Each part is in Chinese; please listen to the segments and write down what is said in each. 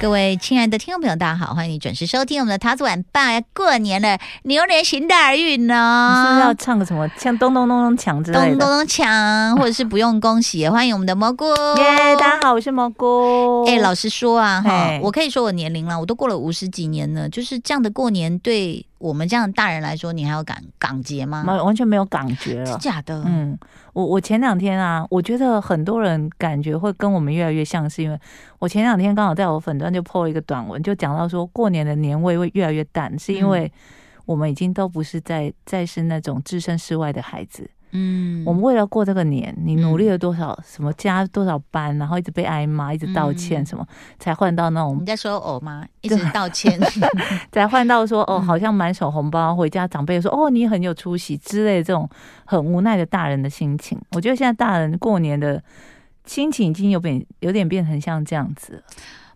各位亲爱的听众朋友，大家好，欢迎你准时收听我们的桃子晚报。过年了，牛年行大运呢！你是不是要唱个什么，像咚咚咚咚锵之类的？咚咚咚锵，或者是不用恭喜，欢迎我们的蘑菇。耶，大家好，我是蘑菇。哎，老实说啊，哈，我可以说我年龄了，我都过了五十几年了，就是这样的过年对。我们这样的大人来说，你还有感感觉吗？完全没有感觉了，是假的。嗯，我我前两天啊，我觉得很多人感觉会跟我们越来越像，是因为我前两天刚好在我粉端就 po 了一个短文，就讲到说过年的年味会越来越淡，是因为我们已经都不是在再是那种置身事外的孩子。嗯，我们为了过这个年，你努力了多少？嗯、什么加多少班，然后一直被挨骂，一直道歉，什么、嗯、才换到那种？你在说偶吗？一直道歉，才换到说 哦，好像满手红包，回家长辈说哦，你很有出息之类的这种很无奈的大人的心情。我觉得现在大人过年的心情已经有点有点变成像这样子。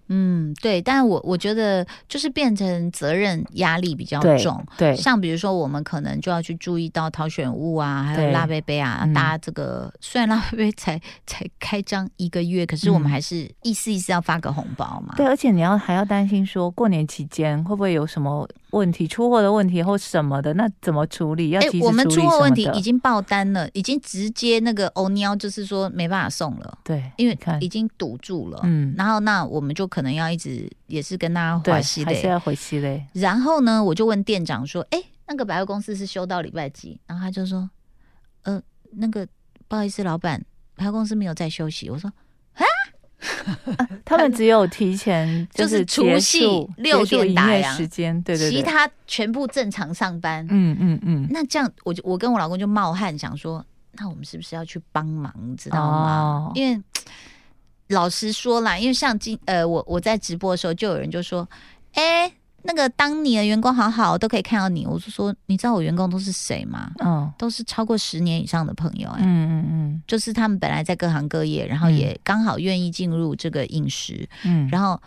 嗯，对，但我我觉得就是变成责任压力比较重，对，对像比如说我们可能就要去注意到挑选物啊，还有拉贝贝啊，大家这个、嗯、虽然拉贝贝才才开张一个月，可是我们还是意思意思要发个红包嘛。对，而且你要还要担心说过年期间会不会有什么问题，出货的问题或什么的，那怎么处理？要及时处理什么的。我们出货问题已经爆单了，已经直接那个欧尼奥就是说没办法送了，对，因为已经堵住了，嗯，然后那我们就。可能要一直也是跟大家回息还是要回息嘞。然后呢，我就问店长说：“哎、欸，那个百货公司是休到礼拜几？”然后他就说：“呃，那个不好意思，老板，百货公司没有在休息。”我说：“啊，他们只有提前就是除夕六点打烊时间，对对对，其他全部正常上班。嗯嗯嗯。那这样，我就我跟我老公就冒汗想说，那我们是不是要去帮忙，知道吗？哦、因为。老实说啦，因为像今呃，我我在直播的时候，就有人就说，哎、欸，那个当你的员工好好，都可以看到你。我就说，你知道我员工都是谁吗？嗯、哦，都是超过十年以上的朋友、欸。嗯嗯嗯，就是他们本来在各行各业，然后也刚好愿意进入这个饮食。嗯，然后。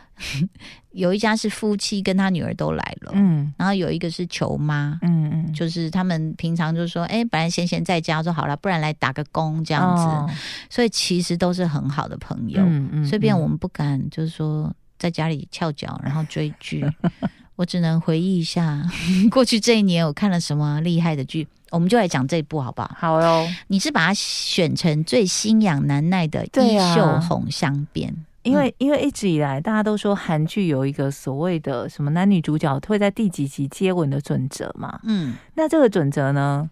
有一家是夫妻跟他女儿都来了，嗯，然后有一个是球妈，嗯嗯，就是他们平常就说，哎，本来闲闲在家，说好了，不然来打个工这样子，哦、所以其实都是很好的朋友，嗯嗯，所以便我们不敢就是说在家里翘脚然后追剧，我只能回忆一下 过去这一年我看了什么厉害的剧，我们就来讲这一部好不好？好哟，你是把它选成最心痒难耐的衣袖红镶边。因为因为一直以来大家都说韩剧有一个所谓的什么男女主角会在第几集接吻的准则嘛，嗯，那这个准则呢，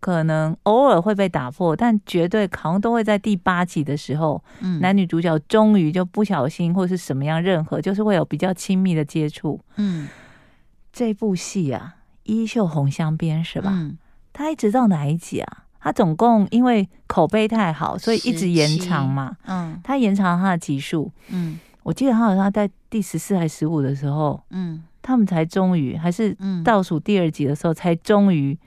可能偶尔会被打破，但绝对好像都会在第八集的时候，嗯，男女主角终于就不小心或是什么样，任何就是会有比较亲密的接触，嗯，这部戏啊，衣袖红镶边是吧？嗯，他一直到哪一集啊？他总共因为口碑太好，所以一直延长嘛。嗯，他延长了他的集数。嗯，我记得他好像在第十四还是十五的时候，嗯，他们才终于还是倒数第二集的时候才终于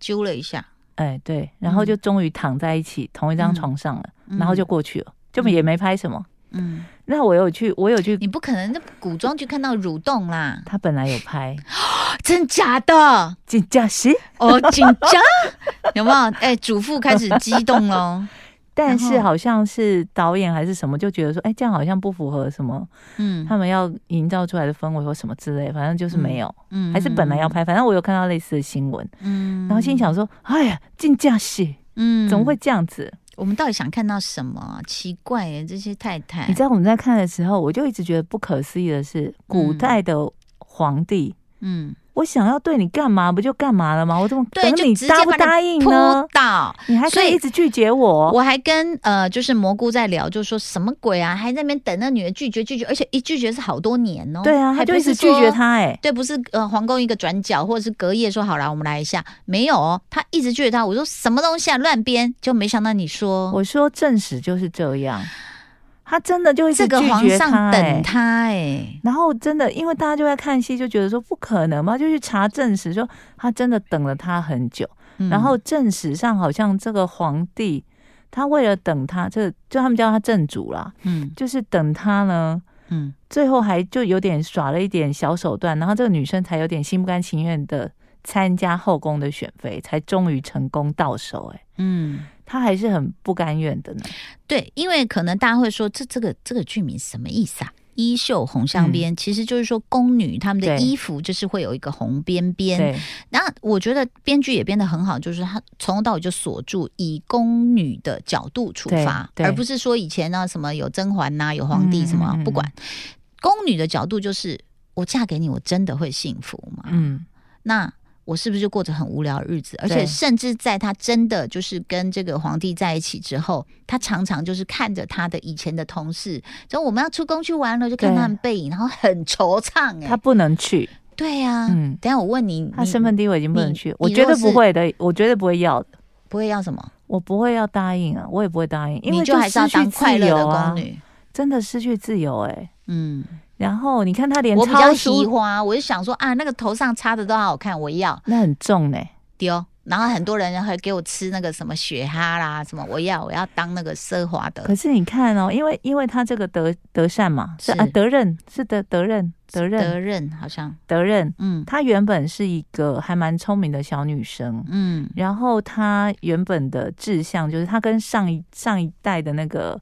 揪了一下。哎，对，然后就终于躺在一起、嗯、同一张床上了，然后就过去了，就也没拍什么。嗯，那我有去，我有去，你不可能在古装剧看到蠕动啦。他本来有拍，真假的？进假是？哦，紧张？有没有？哎、欸，主妇开始激动了。但是好像是导演还是什么，就觉得说，哎、欸，这样好像不符合什么，嗯，他们要营造出来的氛围或什么之类，反正就是没有，嗯，还是本来要拍，反正我有看到类似的新闻，嗯，然后心想说，哎呀，进假是？嗯，怎么会这样子？我们到底想看到什么？奇怪耶，这些太太。你知道我们在看的时候，我就一直觉得不可思议的是，古代的皇帝，嗯。嗯我想要对你干嘛，不就干嘛了吗？我怎么对你答不答应呢？到你还可以一直拒绝我。我还跟呃，就是蘑菇在聊，就说什么鬼啊，还在那边等那女的拒绝拒绝，而且一拒绝是好多年哦。对啊，还就一直拒绝他哎、欸。对，不是呃，皇宫一个转角，或者是隔夜说好了，我们来一下，没有哦，他一直拒绝他。我说什么东西啊，乱编，就没想到你说，我说正史就是这样。他真的就一直拒绝他、欸，这个皇上等他哎、欸，然后真的，因为大家就在看戏，就觉得说不可能嘛，就去查正史，说他真的等了他很久。嗯、然后正史上好像这个皇帝他为了等他，这就他们叫他正主啦，嗯，就是等他呢，嗯，最后还就有点耍了一点小手段，然后这个女生才有点心不甘情愿的参加后宫的选妃，才终于成功到手，哎，嗯，他还是很不甘愿的呢。对，因为可能大家会说，这这个这个剧名什么意思啊？衣袖红镶边，其实就是说宫女她们的衣服就是会有一个红边边。那我觉得编剧也编得很好，就是他从头到尾就锁住以宫女的角度出发，而不是说以前呢什么有甄嬛呐、啊，有皇帝什么、嗯、不管。宫女的角度就是我嫁给你，我真的会幸福吗？嗯，那。我是不是就过着很无聊的日子？而且甚至在他真的就是跟这个皇帝在一起之后，他常常就是看着他的以前的同事，就我们要出宫去玩了，就看他们背影，然后很惆怅、欸。哎，他不能去。对呀、啊，嗯。等下我问你，他身份地位已经不能去，我绝对不会的，我绝对不会要的。不会要什么？我不会要答应啊，我也不会答应，因为就还是要当快乐的宫女，真的失去自由哎、欸，嗯。然后你看他连我比较喜欢，我就想说啊，那个头上插的都好好看，我要。那很重呢、欸，丢。然后很多人还给我吃那个什么雪蛤啦，什么我要我要当那个奢华的。可是你看哦，因为因为他这个德德善嘛，是啊德任是德德任德任德任好像德任，嗯，她原本是一个还蛮聪明的小女生，嗯，然后她原本的志向就是她跟上一上一代的那个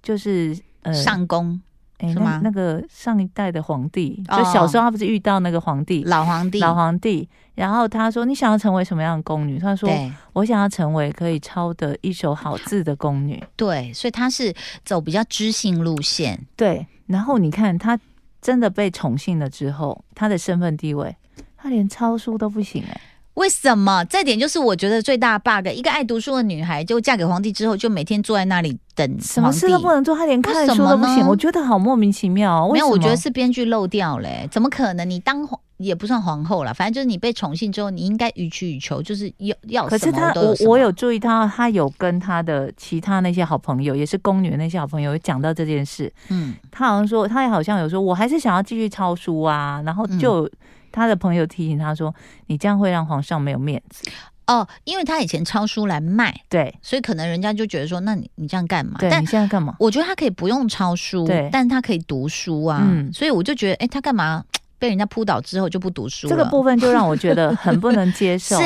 就是呃上宫。哎，那那个上一代的皇帝，就小时候他不是遇到那个皇帝，老皇帝，老皇帝。然后他说：“你想要成为什么样的宫女？”他说：“我想要成为可以抄得一手好字的宫女。”对，所以他是走比较知性路线。对，然后你看他真的被宠幸了之后，他的身份地位，他连抄书都不行哎。为什么？这点就是我觉得最大的 bug。一个爱读书的女孩，就嫁给皇帝之后，就每天坐在那里等什么事都不能做，她连看书都不行。我觉得好莫名其妙。没有，我觉得是编剧漏掉嘞。怎么可能？你当皇也不算皇后了，反正就是你被宠幸之后，你应该予取予求，就是要要什么。可是他，我我有注意到，他有跟他的其他那些好朋友，也是宫女的那些好朋友，有讲到这件事。嗯，他好像说，他也好像有说，我还是想要继续抄书啊，然后就。嗯他的朋友提醒他说：“你这样会让皇上没有面子哦，因为他以前抄书来卖，对，所以可能人家就觉得说，那你你这样干嘛？对，但你现在干嘛？我觉得他可以不用抄书，对，但他可以读书啊，嗯，所以我就觉得，哎，他干嘛？”被人家扑倒之后就不读书了，这个部分就让我觉得很不能接受。是，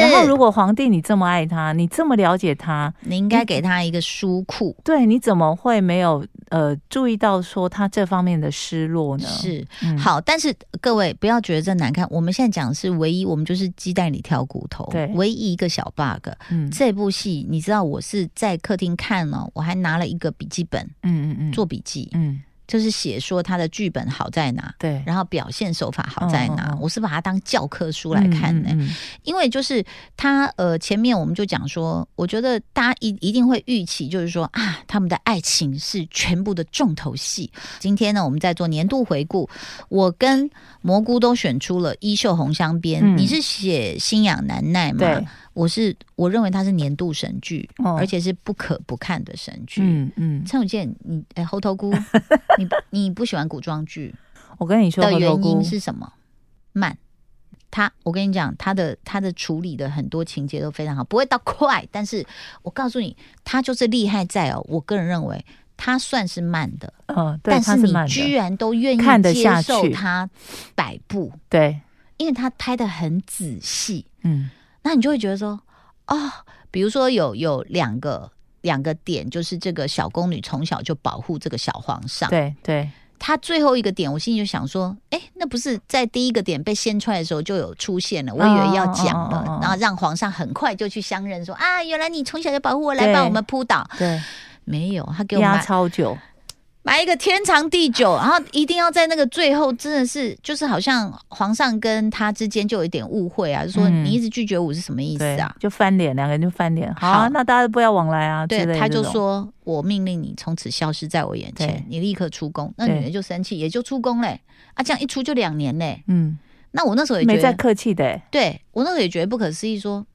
然后如果皇帝你这么爱他，你这么了解他，你应该给他一个书库。对，你怎么会没有呃注意到说他这方面的失落呢？是，嗯、好，但是各位不要觉得这难看。我们现在讲的是唯一，我们就是鸡蛋里挑骨头。对，唯一一个小 bug。嗯，这部戏你知道我是在客厅看了，我还拿了一个笔记本，嗯嗯嗯，做笔记，嗯。就是写说他的剧本好在哪，对，然后表现手法好在哪，哦、我是把它当教科书来看呢、欸嗯嗯嗯，因为就是他呃前面我们就讲说，我觉得大家一一定会预期，就是说啊，他们的爱情是全部的重头戏。今天呢，我们在做年度回顾，我跟蘑菇都选出了《衣袖红香边》嗯，你是写心痒难耐吗？对。我是我认为它是年度神剧，哦，而且是不可不看的神剧。嗯嗯，陈永健，你哎，猴头菇，你你不喜欢古装剧？我跟你说的原因是什么？慢。他，我跟你讲，他的他的处理的很多情节都非常好，不会到快，但是我告诉你，他就是厉害在哦。我个人认为，他算是慢的，嗯，但是你居然都愿意接受他摆布，对，因为他拍的很仔细，嗯。那你就会觉得说，哦，比如说有有两个两个点，就是这个小宫女从小就保护这个小皇上。对对，他最后一个点，我心里就想说，哎，那不是在第一个点被掀出来的时候就有出现了，我以为要讲了，哦，然后让皇上很快就去相认，说啊，原来你从小就保护我，来帮我们扑倒。对，没有，他给我压超久。埋一个天长地久，然后一定要在那个最后，真的是就是好像皇上跟他之间就有一点误会啊，就说你一直拒绝我是什么意思啊？就翻脸，两个人就翻脸。好啊，那大家不要往来啊。对，他就说我命令你从此消失在我眼前，你立刻出宫。那女人就生气，也就出宫嘞。啊，这样一出就两年嘞。嗯，那我那时候也觉得没再客气的、欸。对我那时候也觉得不可思议，说。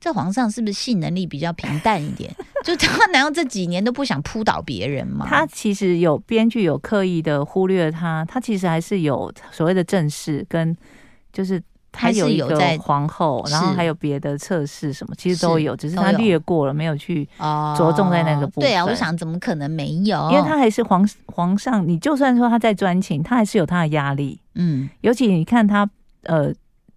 这皇上是不是性能力比较平淡一点？就他难道这几年都不想扑倒别人吗？他其实有编剧有刻意的忽略他，他其实还是有所谓的正室跟就是他有一个皇后，然后还有别的测试什么，其实都有，只是他略过了，没有去着重在那个部分。对啊，我想怎么可能没有？因为他还是皇皇上，你就算说他在专情，他还是有他的压力。嗯，尤其你看他，呃，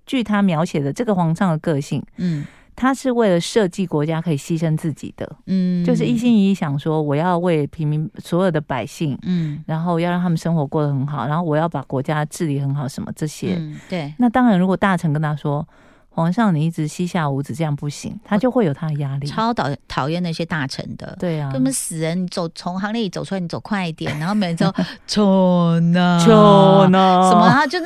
据他描写的这个皇上的个性，嗯。他是为了设计国家可以牺牲自己的，嗯，就是一心一意想说我要为平民所有的百姓，嗯，然后要让他们生活过得很好，然后我要把国家治理很好，什么这些，嗯，对。那当然，如果大臣跟他说。皇上，你一直膝下无子，这样不行，他就会有他的压力。超讨讨厌那些大臣的，对啊，根本死人，你走从行列里走出来，你走快一点，然后每次都错呢，错呢，什么？他就是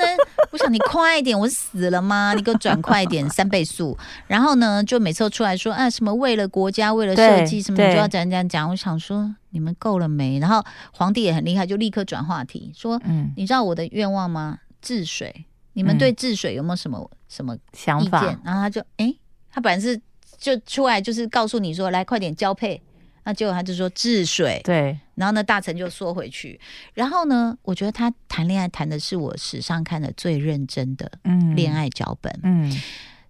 我想你快一点，我死了吗？你给我转快一点，三倍速。然后呢，就每次都出来说啊，什么为了国家，为了设计，什么就要讲讲讲。我想说，你们够了没？然后皇帝也很厉害，就立刻转话题，说，嗯，你知道我的愿望吗？治水。你们对治水有没有什么、嗯、什么想法？然后他就哎、欸，他本来是就出来就是告诉你说，来快点交配，那结果他就说治水。对，然后呢，大臣就缩回去。然后呢，我觉得他谈恋爱谈的是我史上看的最认真的恋爱脚本。嗯，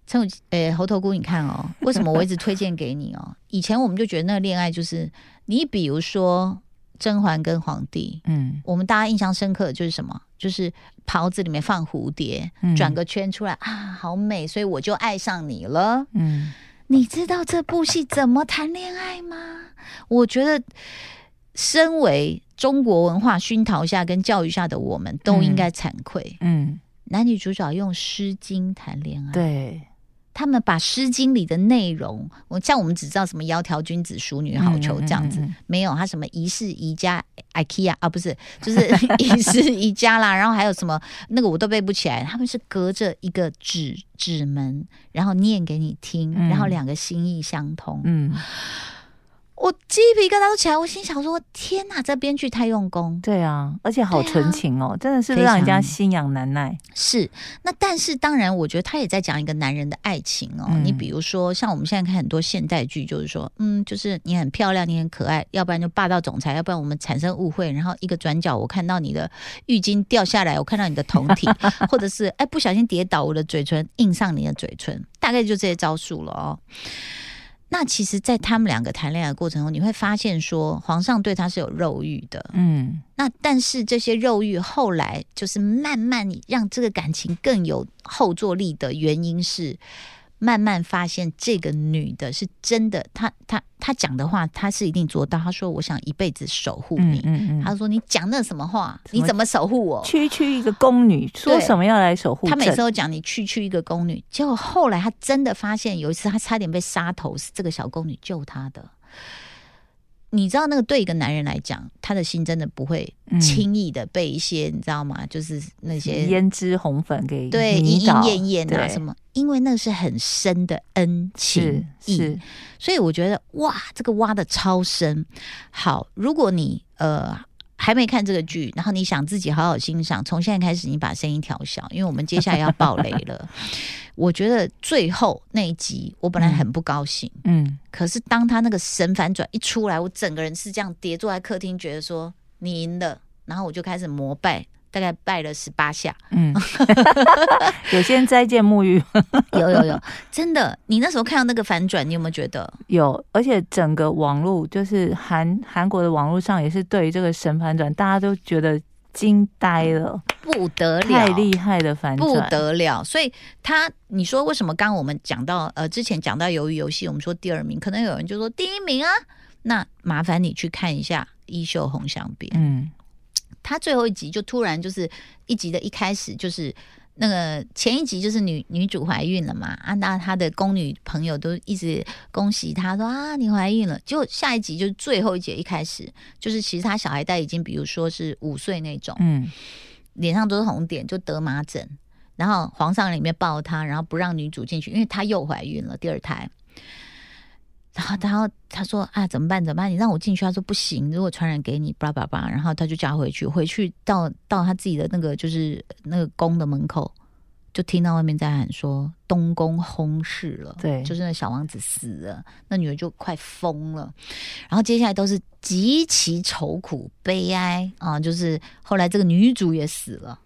陈武呃猴头菇，你看哦，为什么我一直推荐给你哦？以前我们就觉得那个恋爱就是你比如说。甄嬛跟皇帝，嗯，我们大家印象深刻的就是什么？就是袍子里面放蝴蝶，转、嗯、个圈出来啊，好美，所以我就爱上你了。嗯，你知道这部戏怎么谈恋爱吗？我觉得，身为中国文化熏陶下跟教育下的我们，都应该惭愧。嗯，男女主角用《诗经》谈恋爱，对。他们把《诗经》里的内容，我像我们只知道什么“窈窕君子，淑女好逑”这样子，嗯嗯嗯、没有他什么宜室宜家 IKEA 啊，不是，就是宜室宜家啦。然后还有什么那个我都背不起来。他们是隔着一个纸纸门，然后念给你听，嗯、然后两个心意相通。嗯。我鸡皮疙瘩都起来，我心想说：天哪，这编剧太用功。对啊，而且好纯情哦，啊、真的是让人家心痒难耐。是，那但是当然，我觉得他也在讲一个男人的爱情哦。嗯、你比如说，像我们现在看很多现代剧，就是说，嗯，就是你很漂亮，你很可爱，要不然就霸道总裁，要不然我们产生误会，然后一个转角，我看到你的浴巾掉下来，我看到你的酮 体，或者是哎不小心跌倒，我的嘴唇印上你的嘴唇，大概就这些招数了哦。那其实，在他们两个谈恋爱的过程中，你会发现说，皇上对他是有肉欲的，嗯，那但是这些肉欲后来就是慢慢让这个感情更有后坐力的原因是。慢慢发现这个女的是真的，她她她讲的话，她是一定做到。她说：“我想一辈子守护你。嗯”嗯嗯，她说：“你讲那什么话？么你怎么守护我？区区一个宫女，说什么要来守护？”她每次都讲你区区一个宫女，结果后来她真的发现，有一次她差点被杀头，是这个小宫女救她的。你知道那个对一个男人来讲，他的心真的不会轻易的被一些、嗯、你知道吗？就是那些胭脂红粉给对莺莺燕燕啊什么？因为那是很深的恩情是，是所以我觉得哇，这个挖的超深。好，如果你呃。还没看这个剧，然后你想自己好好欣赏。从现在开始，你把声音调小，因为我们接下来要爆雷了。我觉得最后那一集，我本来很不高兴，嗯，可是当他那个神反转一出来，我整个人是这样跌坐在客厅，觉得说你赢了，然后我就开始膜拜。大概拜了十八下，嗯，有些人斋见沐浴，有有有，真的，你那时候看到那个反转，你有没有觉得？有？而且整个网络就是韩韩国的网络上也是对于这个神反转，大家都觉得惊呆了，不得了，太厉害的反转，不得了。所以他，你说为什么刚刚我们讲到呃之前讲到鱿鱼游戏，我们说第二名，可能有人就说第一名啊，那麻烦你去看一下《衣袖红香边》，嗯。他最后一集就突然就是一集的一开始就是那个前一集就是女女主怀孕了嘛啊，那她的宫女朋友都一直恭喜她说啊你怀孕了，就下一集就是最后一集一开始就是其实他小孩带已经比如说是五岁那种，嗯，脸上都是红点就得麻疹，然后皇上里面抱她，然后不让女主进去，因为她又怀孕了第二胎。然后，然后他说：“啊，怎么办？怎么办？你让我进去。”他说：“不行，如果传染给你，叭叭叭。”然后他就叫他回去，回去到到他自己的那个就是那个宫的门口，就听到外面在喊说：“东宫轰逝了。”对，就是那小王子死了，那女儿就快疯了。然后接下来都是极其愁苦悲哀啊，就是后来这个女主也死了。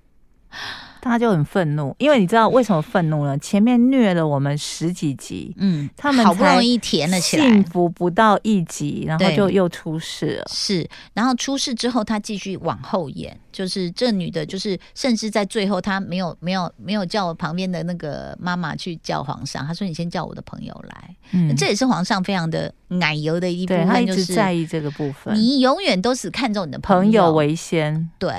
他就很愤怒，因为你知道为什么愤怒呢？前面虐了我们十几集，嗯，他们好不容易填了起来，幸福不到一集，然后就又出事了。是，然后出事之后，他继续往后演，就是这女的，就是甚至在最后，她没有没有没有叫我旁边的那个妈妈去叫皇上，她说：“你先叫我的朋友来。”嗯，这也是皇上非常的奶油的一部分，他一直在意这个部分。你永远都是看重你的朋友，朋友为先，对。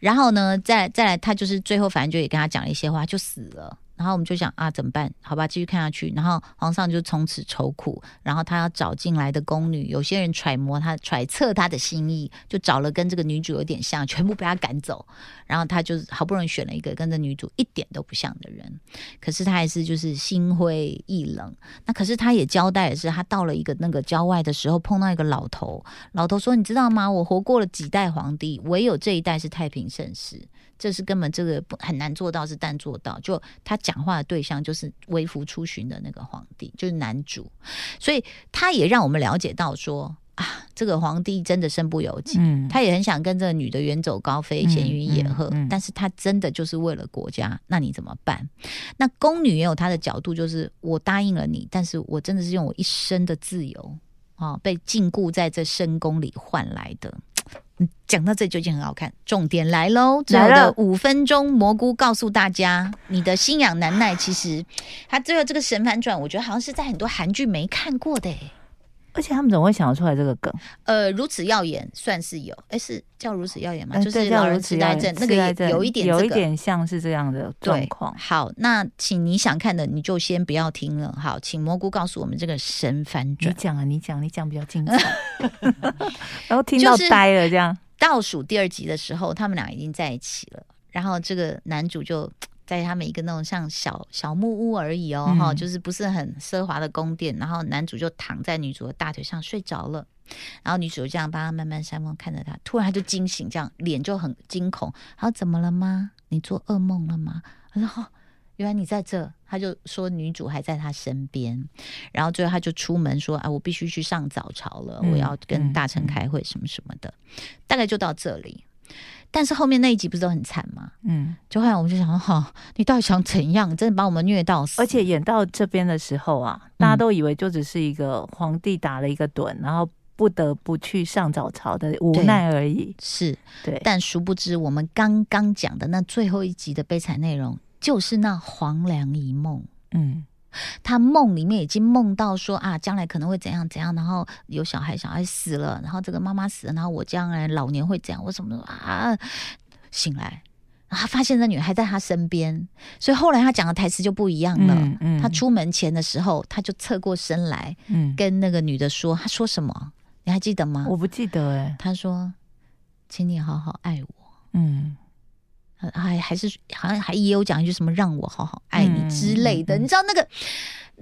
然后呢，再再来，他就是最后反正。就也跟他讲了一些话，就死了。然后我们就想啊，怎么办？好吧，继续看下去。然后皇上就从此愁苦。然后他要找进来的宫女，有些人揣摩他、揣测他的心意，就找了跟这个女主有点像，全部被他赶走。然后他就好不容易选了一个跟这女主一点都不像的人。可是他还是就是心灰意冷。那可是他也交代的是，他到了一个那个郊外的时候，碰到一个老头。老头说：“你知道吗？我活过了几代皇帝，唯有这一代是太平盛世。”这是根本这个不很难做到，是但做到。就他讲话的对象就是微服出巡的那个皇帝，就是男主，所以他也让我们了解到说啊，这个皇帝真的身不由己。嗯，他也很想跟这个女的远走高飞，闲云野鹤，嗯嗯嗯，但是他真的就是为了国家，那你怎么办？那宫女也有她的角度，就是我答应了你，但是我真的是用我一生的自由啊，被禁锢在这深宫里换来的。讲到这就已经很好看，重点来喽！最后的五分钟，蘑菇告诉大家，你的心痒难耐，其实他最后这个神反转，我觉得好像是在很多韩剧没看过的而且他们怎么会想得出来这个梗？呃，如此耀眼算是有，哎，是叫如此耀眼吗？呃、就是老人痴呆症那个也有一点、这个，有一点像是这样的状况。好，那请你想看的你就先不要听了。好，请蘑菇告诉我们这个神反转。你讲啊，你讲，你讲比较精彩。然后听到呆了，这样、就是、倒数第二集的时候，他们俩已经在一起了，然后这个男主就。在他们一个那种像小小木屋而已哦，哈、嗯，就是不是很奢华的宫殿。然后男主就躺在女主的大腿上睡着了，然后女主就这样帮他慢慢扇风看着他，突然他就惊醒，这样脸就很惊恐。他说：“怎么了吗？你做噩梦了吗？”他说：“哦，原来你在这。”他就说女主还在他身边，然后最后他就出门说：“啊，我必须去上早朝了，嗯、我要跟大臣开会什么什么的。嗯”大概就到这里。但是后面那一集不是都很惨吗？嗯，就后来我们就想说，哈、哦，你到底想怎样？真的把我们虐到死。而且演到这边的时候啊，大家都以为就只是一个皇帝打了一个盹，嗯、然后不得不去上早朝的无奈而已。是，对。但殊不知，我们刚刚讲的那最后一集的悲惨内容，就是那黄粱一梦。嗯。他梦里面已经梦到说啊，将来可能会怎样怎样，然后有小孩，小孩死了，然后这个妈妈死了，然后我将来老年会怎样，我什么啊？醒来，然后他发现那女孩在他身边，所以后来他讲的台词就不一样了。嗯嗯、他出门前的时候，他就侧过身来，跟那个女的说，他说什么？你还记得吗？我不记得哎。他说：“请你好好爱我。”嗯。还还是好像还也有讲一句什么让我好好爱你之类的，你知道那个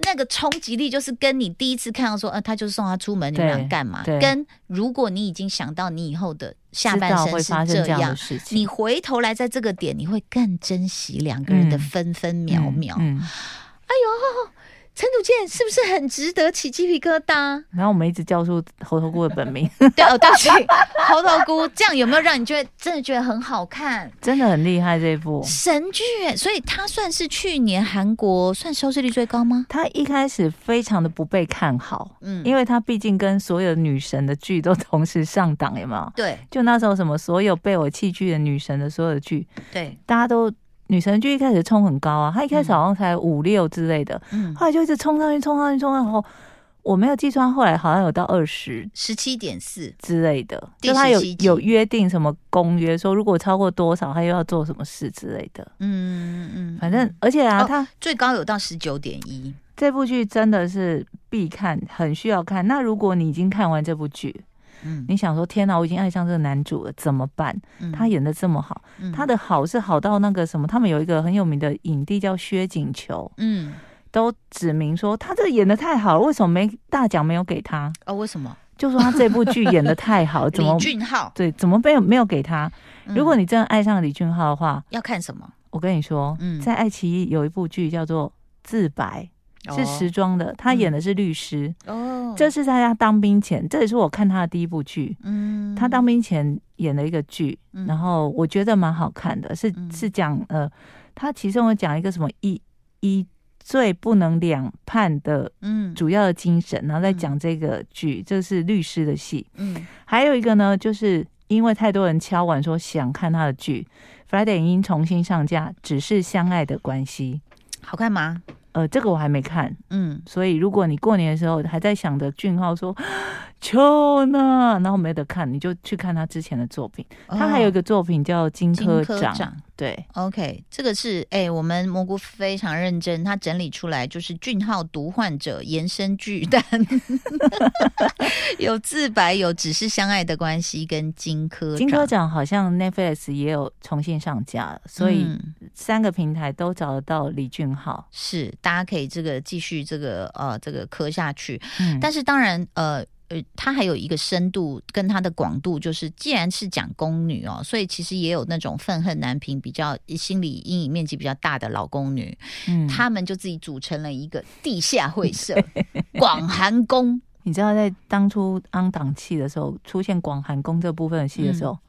那个冲击力，就是跟你第一次看到说，呃，他就是送他出门，你们俩干嘛？跟如果你已经想到你以后的下半生是这样，你回头来在这个点，你会更珍惜两个人的分分秒秒。嗯嗯嗯、哎呦！陈祖健是不是很值得起鸡皮疙瘩？然后我们一直叫出猴头菇的本名，对哦，对不起，猴头菇，这样有没有让你觉得真的觉得很好看？真的很厉害这一部神剧，所以它算是去年韩国算收视率最高吗？它一开始非常的不被看好，嗯，因为它毕竟跟所有女神的剧都同时上档，有没有？对，就那时候什么所有被我弃剧的女神的所有的剧，对，大家都。女神剧一开始冲很高啊，她一开始好像才五六之类的，嗯，后来就一直冲上去，冲上去，冲上去，然后我没有计算，后来好像有到二十十七点四之类的，就他有有约定什么公约，说如果超过多少，他又要做什么事之类的，嗯嗯嗯，反正而且啊，他、哦、最高有到十九点一，这部剧真的是必看，很需要看。那如果你已经看完这部剧，嗯，你想说天哪，我已经爱上这个男主了，怎么办？嗯、他演的这么好，嗯、他的好是好到那个什么？他们有一个很有名的影帝叫薛景求，嗯，都指明说他这演的太好了，为什么没大奖没有给他？哦，为什么？就说他这部剧演的太好，怎么李俊浩对，怎么没有没有给他？嗯、如果你真的爱上李俊浩的话，要看什么？我跟你说，嗯，在爱奇艺有一部剧叫做《自白》。是时装的，他演的是律师。哦，这是在他当兵前，这也是我看他的第一部剧。嗯，他当兵前演了一个剧，然后我觉得蛮好看的，是是讲呃他其中有讲一个什么一一罪不能两判的，嗯，主要的精神，嗯、然后再讲这个剧，这是律师的戏，嗯，还有一个呢，就是因为太多人敲碗说想看他的剧，Friday 已经重新上架，只是相爱的关系，好看吗？呃，这个我还没看，嗯，所以如果你过年的时候还在想着俊浩说。秋呢，然后没得看，你就去看他之前的作品。哦、他还有一个作品叫《金科长》，长对，OK，这个是哎、欸，我们蘑菇非常认真，他整理出来就是俊浩毒患者延伸巨蛋，有自白，有只是相爱的关系，跟金科长。金科长好像 Netflix 也有重新上架，所以三个平台都找得到李俊浩。是，大家可以这个继续这个呃这个磕下去。嗯、但是当然呃。呃，它还有一个深度跟它的广度，就是既然是讲宫女哦，所以其实也有那种愤恨难平、比较心理阴影面积比较大的老宫女，嗯，他们就自己组成了一个地下会社—— 广寒宫。你知道，在当初安档期的时候，出现广寒宫这部分的戏的时候，嗯、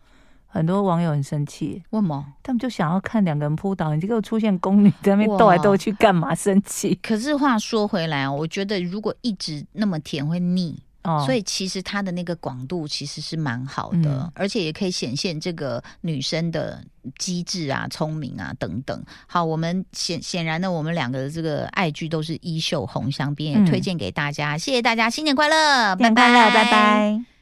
很多网友很生气。为什么？他们就想要看两个人扑倒，你这个出现宫女在那边斗来斗去，干嘛生气？可是话说回来，我觉得如果一直那么甜，会腻。所以其实它的那个广度其实是蛮好的，嗯、而且也可以显现这个女生的机智啊、聪明啊等等。好，我们显显然呢，我们两个的这个爱剧都是衣袖红香边，也推荐给大家。嗯、谢谢大家，新年快乐，新年快乐，拜拜。拜拜。